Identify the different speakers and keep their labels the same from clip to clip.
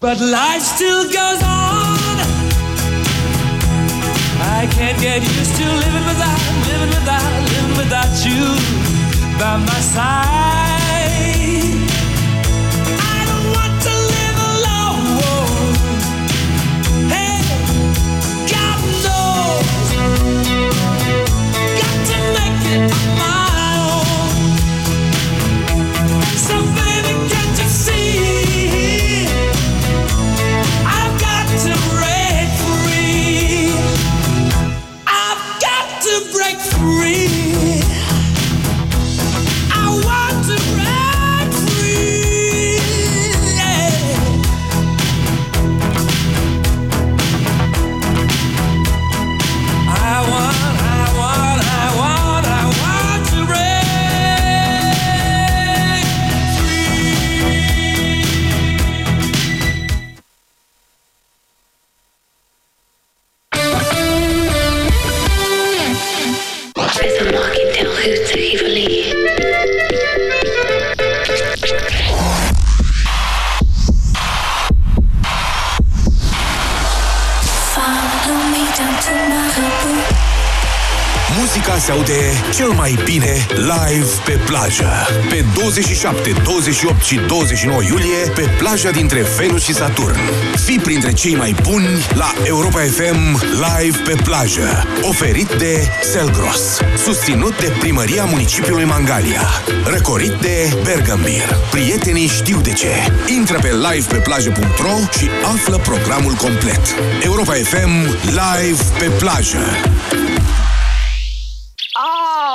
Speaker 1: But life still goes on. I can't get used to living without, living without, living without you by my side. I don't want to live alone. Hey, God knows. Got to make it
Speaker 2: cel mai bine live pe plajă. Pe 27, 28 și 29 iulie, pe plaja dintre Venus și Saturn. Fii printre cei mai buni la Europa FM live pe plajă. Oferit de Selgros. Susținut de Primăria Municipiului Mangalia. Răcorit de Bergambir. Prietenii știu de ce. Intră pe livepeplajă.ro și află programul complet. Europa FM live pe plajă.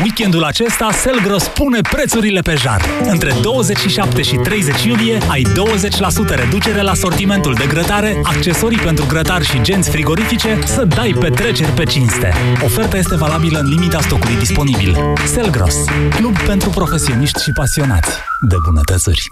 Speaker 3: Weekendul acesta, Selgros pune prețurile pe jar. Între 27 și 30 iulie ai 20% reducere la sortimentul de grătare, accesorii pentru grătar și genți frigorifice să dai petreceri pe cinste. Oferta este valabilă în limita stocului disponibil. Selgros, club pentru profesioniști și pasionați de bunătățuri.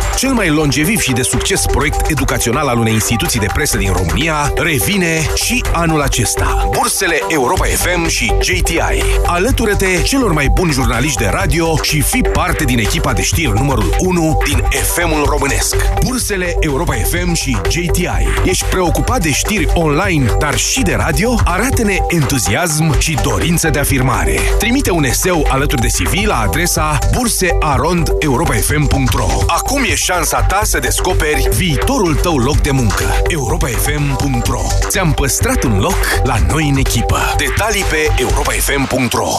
Speaker 2: Cel mai longeviv și de succes proiect educațional al unei instituții de presă din România revine și anul acesta. Bursele Europa FM și JTI. Alătură-te celor mai buni jurnaliști de radio și fii parte din echipa de știri numărul 1 din FM-ul românesc. Bursele Europa FM și JTI. Ești preocupat de știri online, dar și de radio? Arată-ne entuziasm și dorință de afirmare. Trimite un eseu alături de CV la adresa bursearondeuropafm.ro Acum e șansa ta să descoperi viitorul tău loc de muncă. europafm.ro Ți-am păstrat un loc la noi în echipă. Detalii pe europafm.ro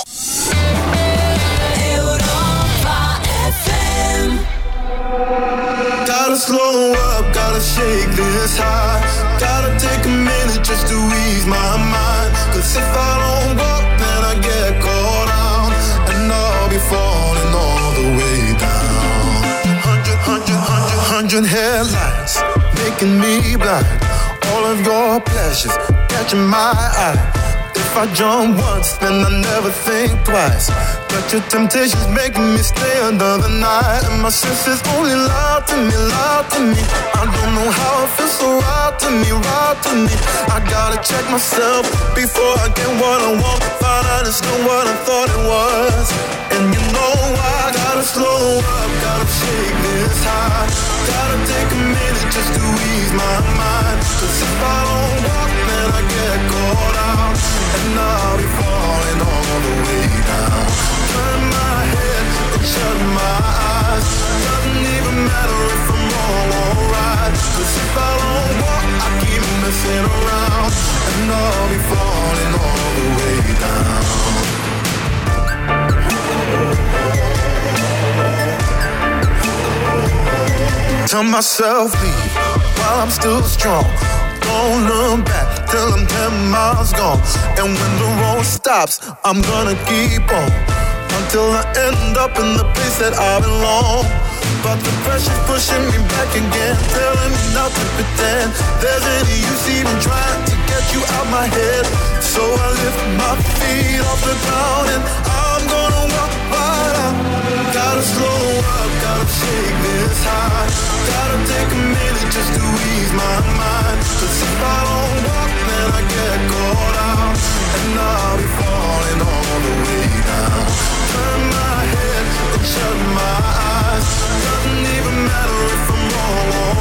Speaker 4: Gotta slow up, gotta shake this high. Gotta take a minute just to ease my mind. Cause if I don't walk, hundred, headlights making me blind. All of your pleasures catching my eye. If I jump once, then I never think twice. But your temptation's making me stay another night. And my senses only lie to me, lie to me. I don't know how it feels so right to me, right to me. I gotta check myself before I get what I want. Find out it's not what I thought it was. And you know I gotta slow up, gotta shake this high. Gotta take a minute just to ease my mind. Cause if I don't walk, And I'll be falling all the way down. Turn my head and shut my eyes. Doesn't even matter if I'm all alright. If I don't walk, I keep messing around. And I'll be falling all the way down. Tell myself leave while I'm still strong. Don't look back, till I'm ten miles gone. And when the road stops, I'm gonna keep on until I end up in the place that I belong. But the pressure's pushing me back again, telling me not to pretend there's any use even trying to get you out my head. So I lift my feet off the ground and I'm gonna walk right out. Gotta slow up, gotta shake this high. Gotta take a minute just to ease my mind. Cause if I don't walk, I get caught out. And I'll be falling all the way down. Turn my head and shut my eyes. Doesn't even matter if I'm wrong or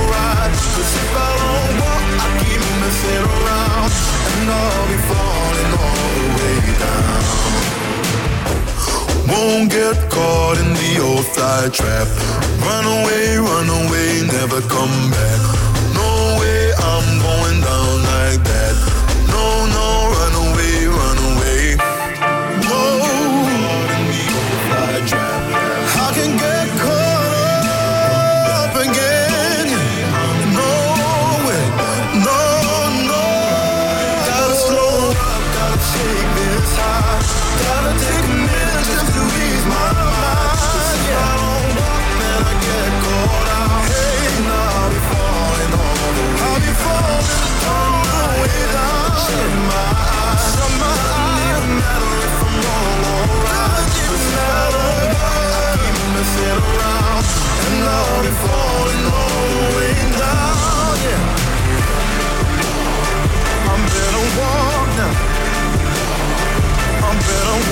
Speaker 4: if I don't walk, I keep messing around. And I'll be falling all the way down. Won't get caught in the old fly trap. Run away, run away, never come back.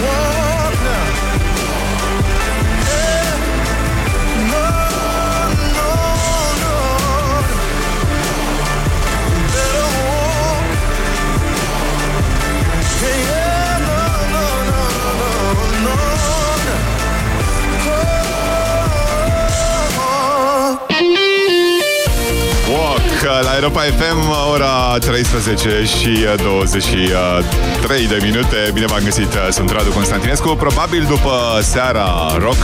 Speaker 5: love Europa FM, ora 13 și 23 de minute. Bine v-am găsit, sunt Radu Constantinescu. Probabil după seara rock,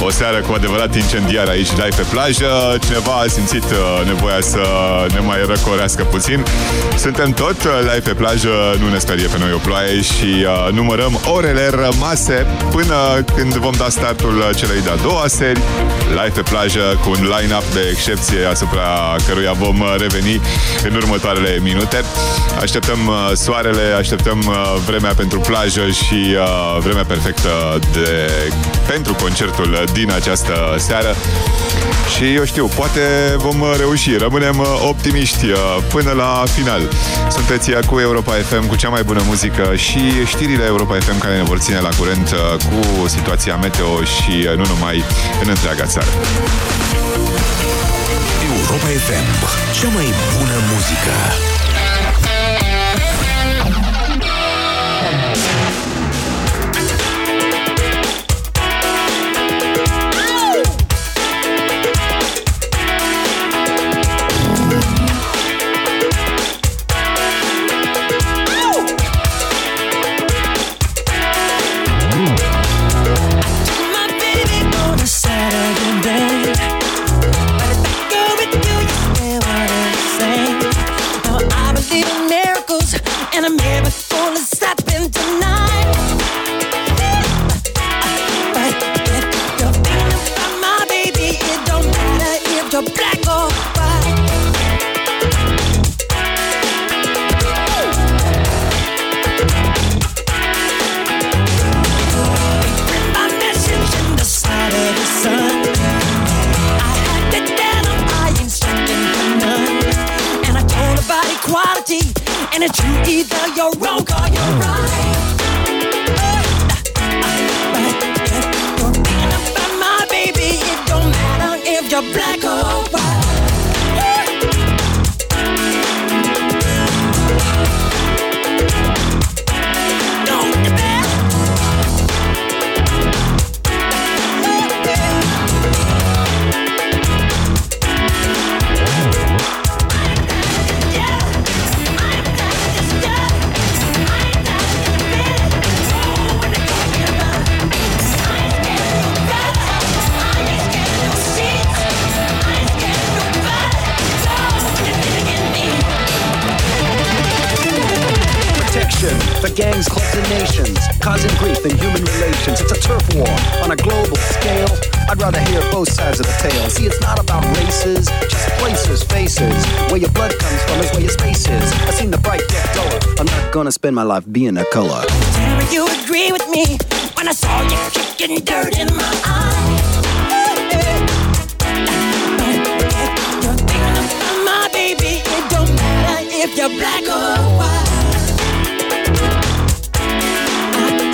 Speaker 5: o seară cu adevărat incendiară aici, live pe plajă, cineva a simțit uh, nevoia să ne mai răcorească puțin. Suntem tot uh, live pe plajă, nu ne sperie pe noi o ploaie și uh, numărăm orele rămase până când vom da startul celei de-a doua seri, live pe plajă cu un line-up de excepție asupra căruia vom uh, reveni în următoarele minute. Așteptăm uh, soarele, așteptăm uh, vremea pentru plajă și uh, vremea perfectă de, pentru concertul din această seară. Și eu știu, poate vom uh, reuși, rămânem uh, optimiști uh, până la final. Sunteți uh, cu Europa FM, cu cea mai bună muzică și știrile Europa FM care ne vor ține la curent uh, cu situația meteo și uh, nu numai în întreaga țară.
Speaker 6: Europa FM, cea mai bună muzică.
Speaker 7: causing grief in
Speaker 8: human relations. It's a turf war on a global scale. I'd rather hear both sides of the tale. See, it's not about races, just places, faces. Where your blood comes from is where your space is. I've seen the bright get duller. I'm not gonna spend my life being a color.
Speaker 6: You agree with me when I saw you kicking dirt in my. If you're black or white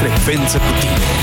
Speaker 2: Frecvență cu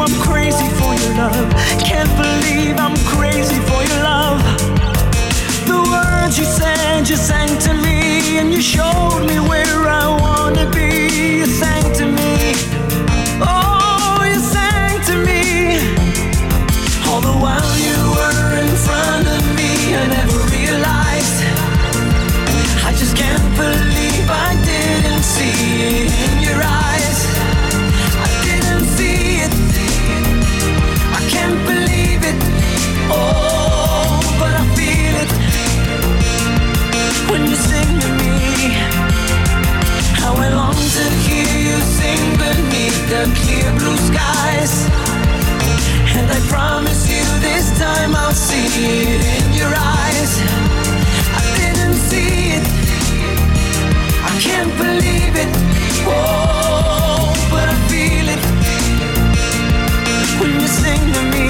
Speaker 6: I'm
Speaker 1: crazy for your love. Can't believe I'm crazy for your love. The words you said, you sang to me, and you showed me where I wanna be. You sang to me. The clear blue skies. And I promise you this time I'll see it in your eyes. I didn't see it. I can't believe it. Oh, but I feel it when you sing to me.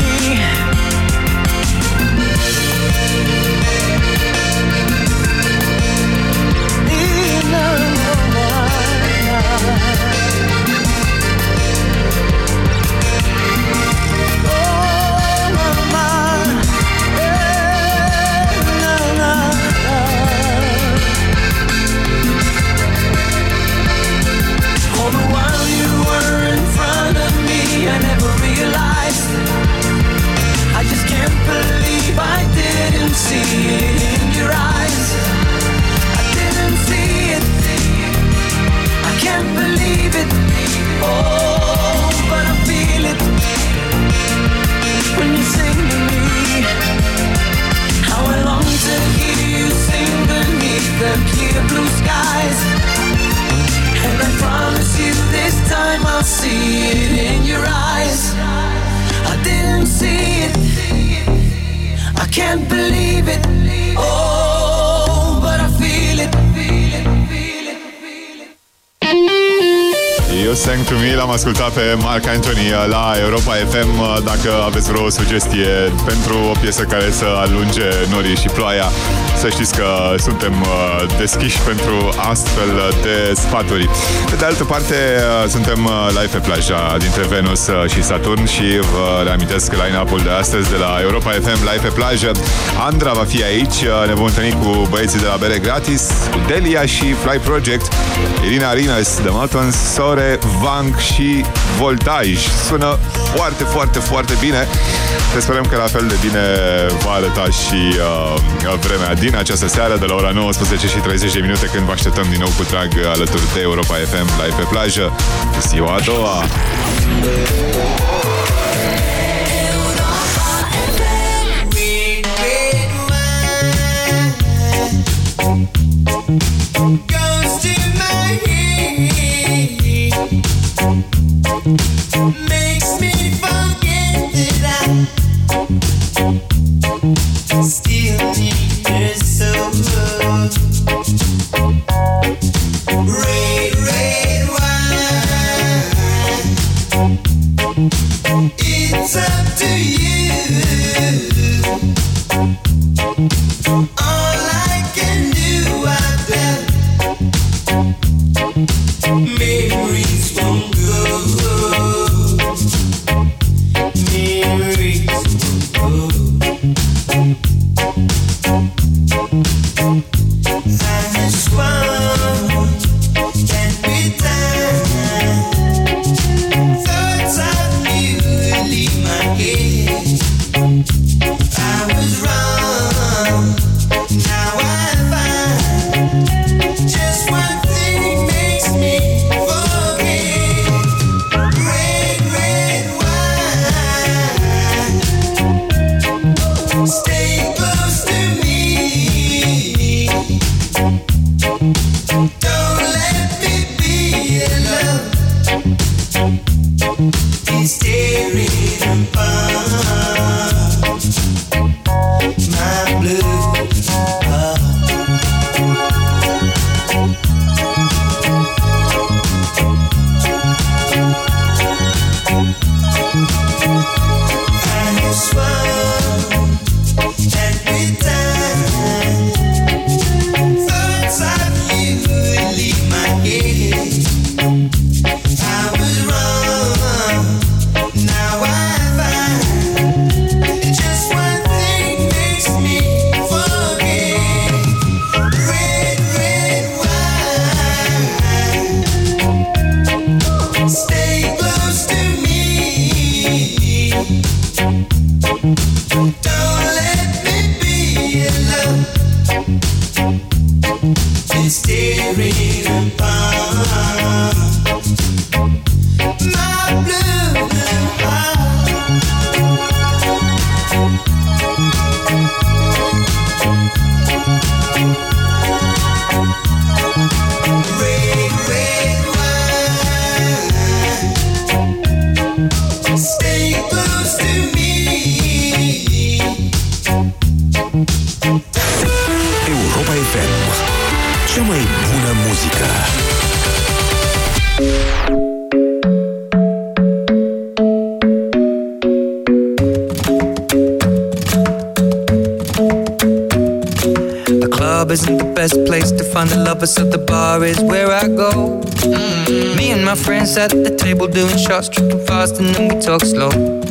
Speaker 5: Pe Mark Anthony la Europa FM Dacă aveți vreo sugestie pentru o piesă care să alunge norii și ploaia Să știți că suntem uh, deschiși pentru astfel de sfaturi. Pe de altă parte, uh, suntem uh, live pe plaja dintre Venus și Saturn Și vă reamintesc line-up-ul de astăzi de la Europa FM live pe plajă. Andra va fi aici, ne vom întâlni cu băieții de la Bere Gratis Cu Delia și Fly Project Irina Arinas, The Mountains, Sore, Vang și Voltaj. Sună foarte, foarte, foarte bine. Te sperăm că la fel de bine va arăta și uh, vremea din această seară de la ora 19 și 30 de minute când vă așteptăm din nou cu drag alături de Europa FM live pe plajă. Ziua a doua!
Speaker 1: Goes
Speaker 9: Make at the table doing shots, tripping fast, and then we talk slow.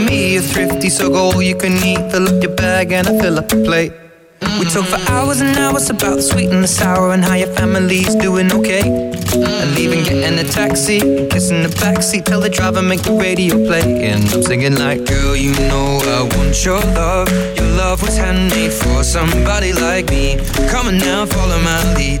Speaker 9: and me are thrifty, so go all you can eat. Fill up your bag and I fill up the plate. We talk for hours and hours about the sweet and the sour and how your family's doing okay. And leaving, getting a taxi, kissing the backseat, tell the driver make the radio play. And I'm singing like, girl, you know I want your love. Your love was handmade for somebody like me. Come on now, follow my lead.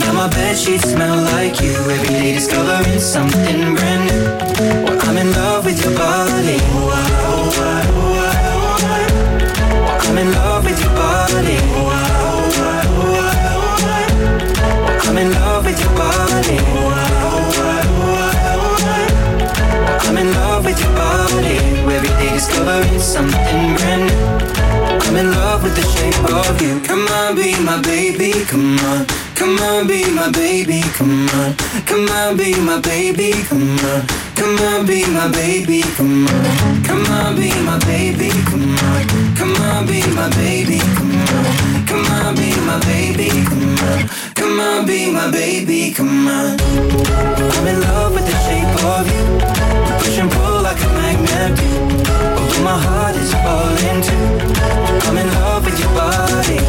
Speaker 9: My bed sheets smell like you. Every day discovering something brand new. Well, I'm in love with your body. Oh, oh, oh, I'm in love with your body. I'm in love with your body. I'm in love with your body. Every day discovering something brand new. I'm in love with the shape of you. Come on, be my baby, come on. Come on, be my baby, come on. Come on, be my baby, come on. Come on, be my baby, come on. Come on, be my baby, come on. Come on, be my baby, come on. Come on, be my baby, come on. Come on, be my baby, come on. I'm in love with the shape of you. Push and pull like a magnet do. Although my heart is falling too. I'm in love body.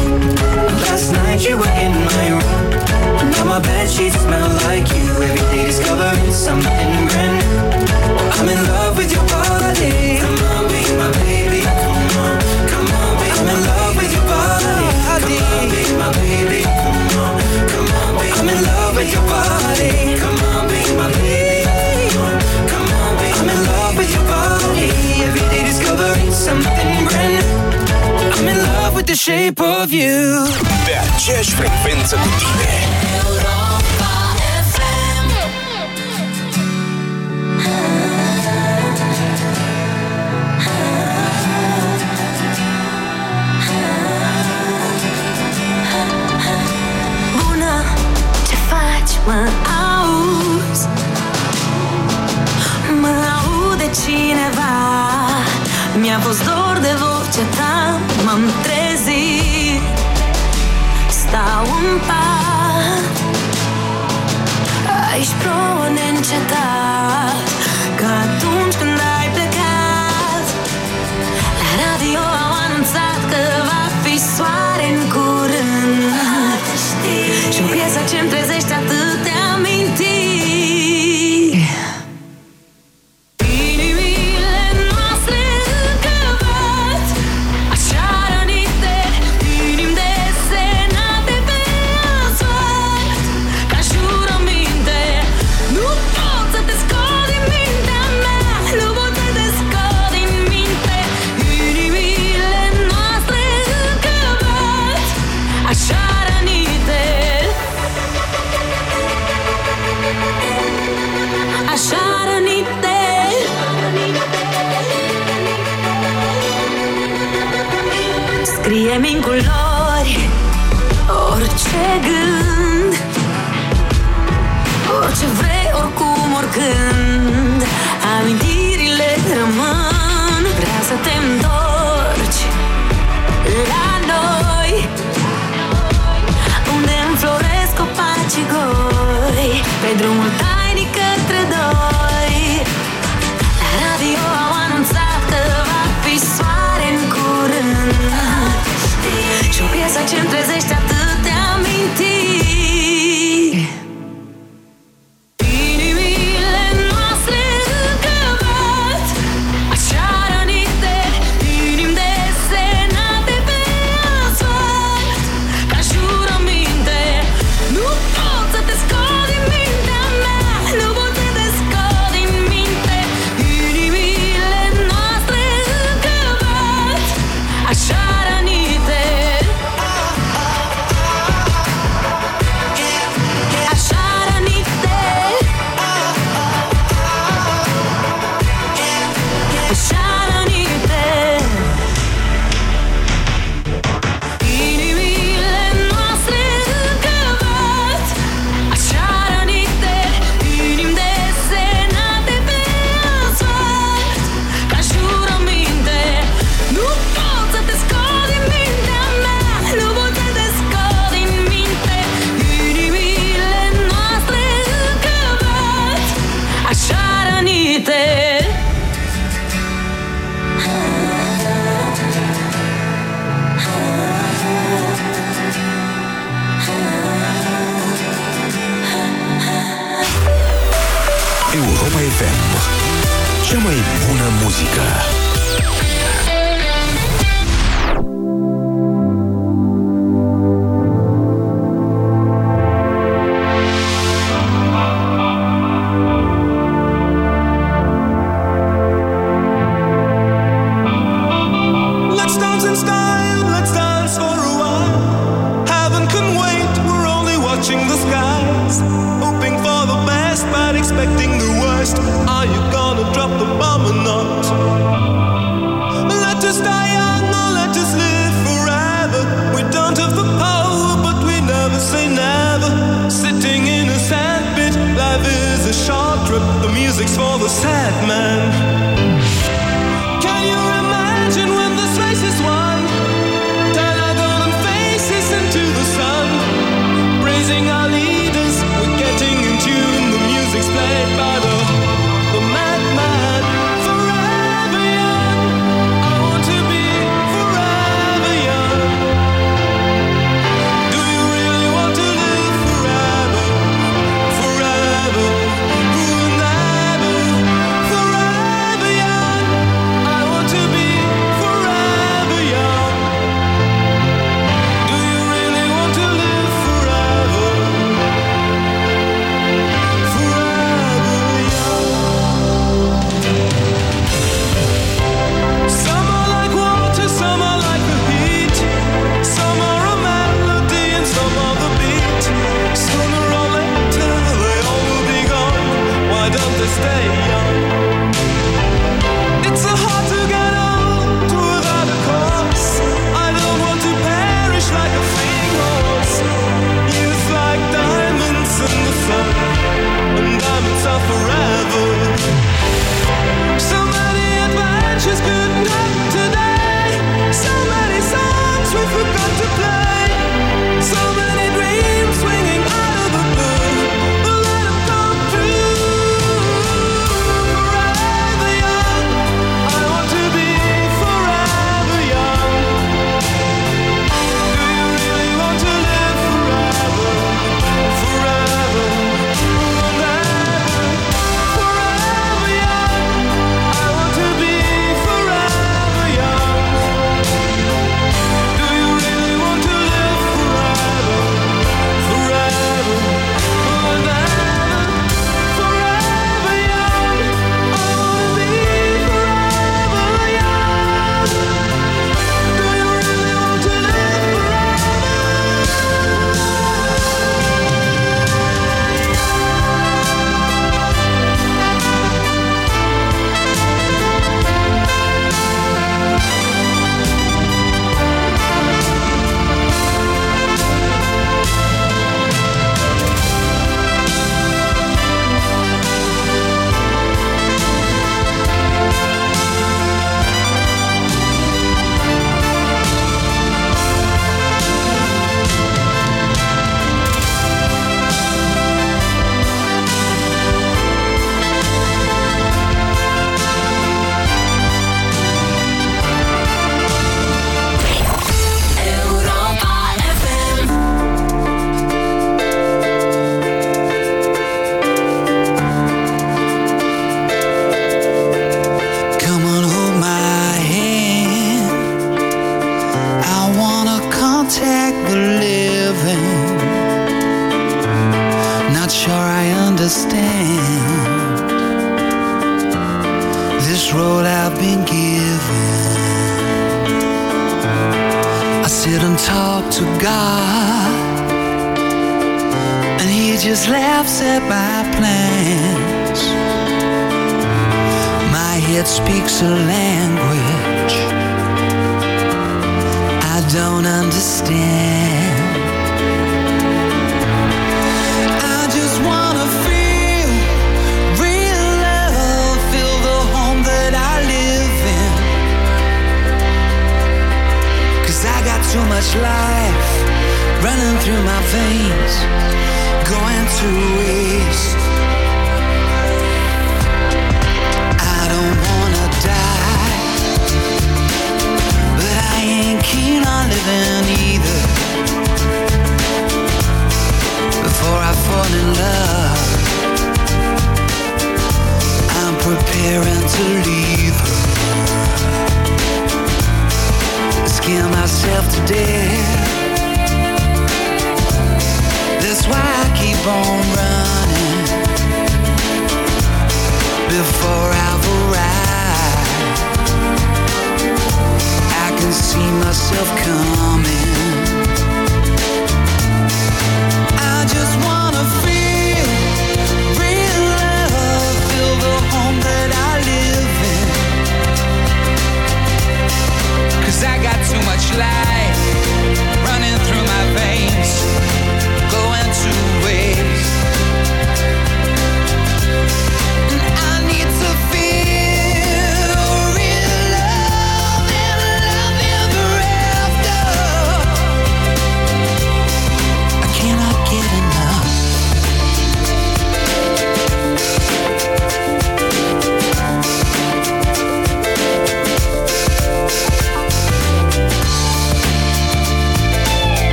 Speaker 9: Last night you were in my room. Now my bed sheets smell like you. Every day discovering something brand new. I'm in love with your body. Come on, be my baby. With the shape of you.
Speaker 2: Pe aceeași frecvență cu tine
Speaker 10: Bună, ce faci, mă auzi? Mă aude cineva Mi-a fost dor de vocea ta M-am Stau în pat Aici plouă neîncetat Ca atunci când ai plecat La radio au anunțat că va fi soare în curând. Și o piesă ce-mi trezește Scrie-mi în culori Orice gând Orice vrei, oricum, oricând. Amintirile rămân Vreau să te întorci La noi. Unde înfloresc copacii goi Pe drumul tău ce-mi trezește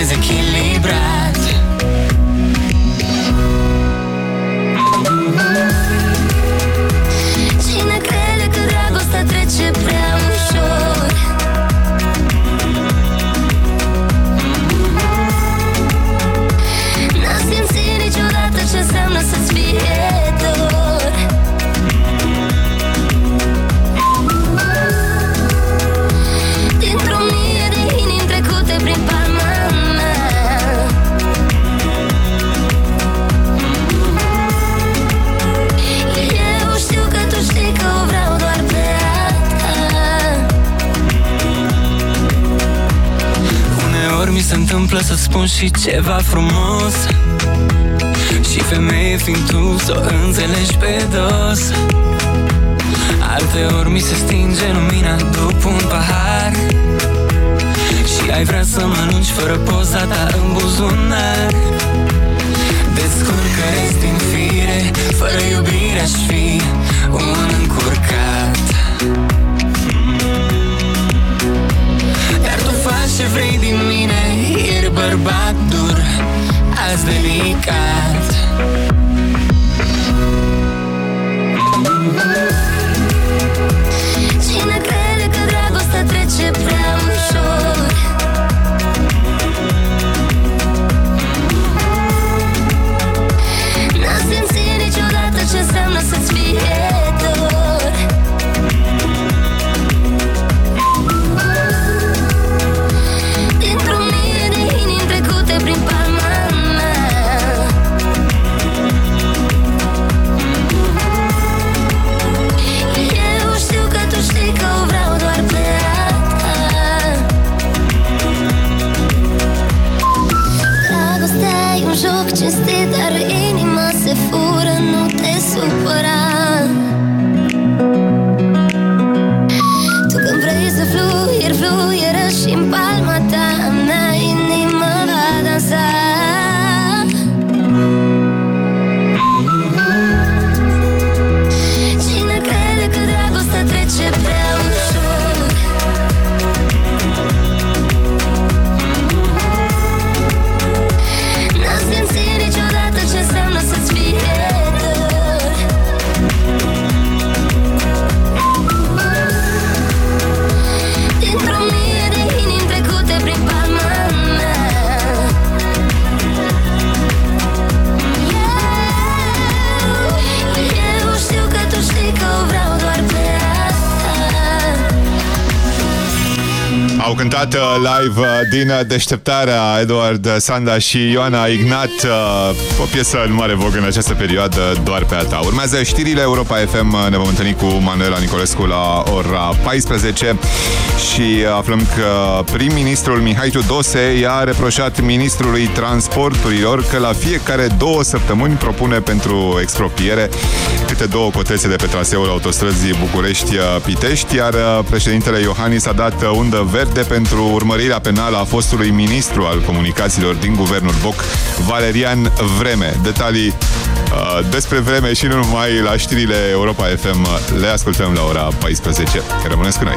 Speaker 11: desequilibrar. întâmplă să spun și ceva frumos. Și femeie fiind tu să o înțelegi pe dos. Alte mi se stinge lumina după un pahar. Și ai vrea să mănânci fără poza ta în buzunar. Descurcă din fire, fără iubire aș fi un bărbat dur Azi delicat
Speaker 5: Au cântat uh, live uh, din uh, deșteptarea Eduard Sanda și Ioana Ignat uh, O piesă în mare vogă în această perioadă Doar pe a ta Urmează știrile Europa FM uh, Ne vom întâlni cu Manuela Nicolescu la ora 14 Și uh, aflăm că prim-ministrul Mihai Tudose I-a reproșat ministrului transporturilor Că la fiecare două săptămâni propune pentru expropiere Câte două cotețe de pe traseul autostrăzii București-Pitești Iar uh, președintele Iohannis a dat uh, undă verde pentru urmărirea penală a fostului ministru al comunicațiilor din guvernul Boc, Valerian Vreme. Detalii uh, despre vreme și nu numai la știrile Europa FM le ascultăm la ora 14. Rămâneți cu noi!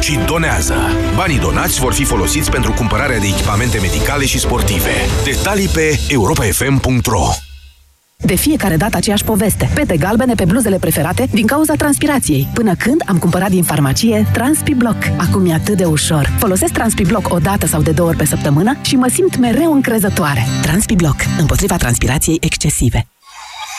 Speaker 2: și donează. Banii donați vor fi folosiți pentru cumpărarea de echipamente medicale și sportive. Detalii pe europafm.ro
Speaker 12: De fiecare dată aceeași poveste. Pete galbene pe bluzele preferate din cauza transpirației. Până când am cumpărat din farmacie TranspiBlock. Acum e atât de ușor. Folosesc TranspiBlock o dată sau de două ori pe săptămână și mă simt mereu încrezătoare. TranspiBlock. Împotriva transpirației excesive.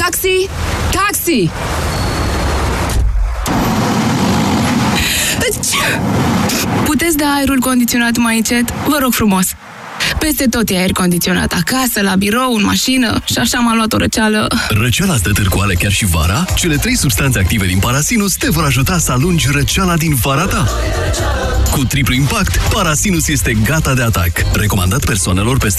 Speaker 13: Taxi! Taxi!
Speaker 14: Puteți da aerul condiționat mai încet? Vă rog frumos! Peste tot e aer condiționat, acasă, la birou, în mașină și așa m-a luat o răceală.
Speaker 15: Răceala stă târcoale chiar și vara? Cele trei substanțe active din Parasinus te vor ajuta să alungi răceala din vara ta. Cu triplu impact, Parasinus este gata de atac. Recomandat persoanelor peste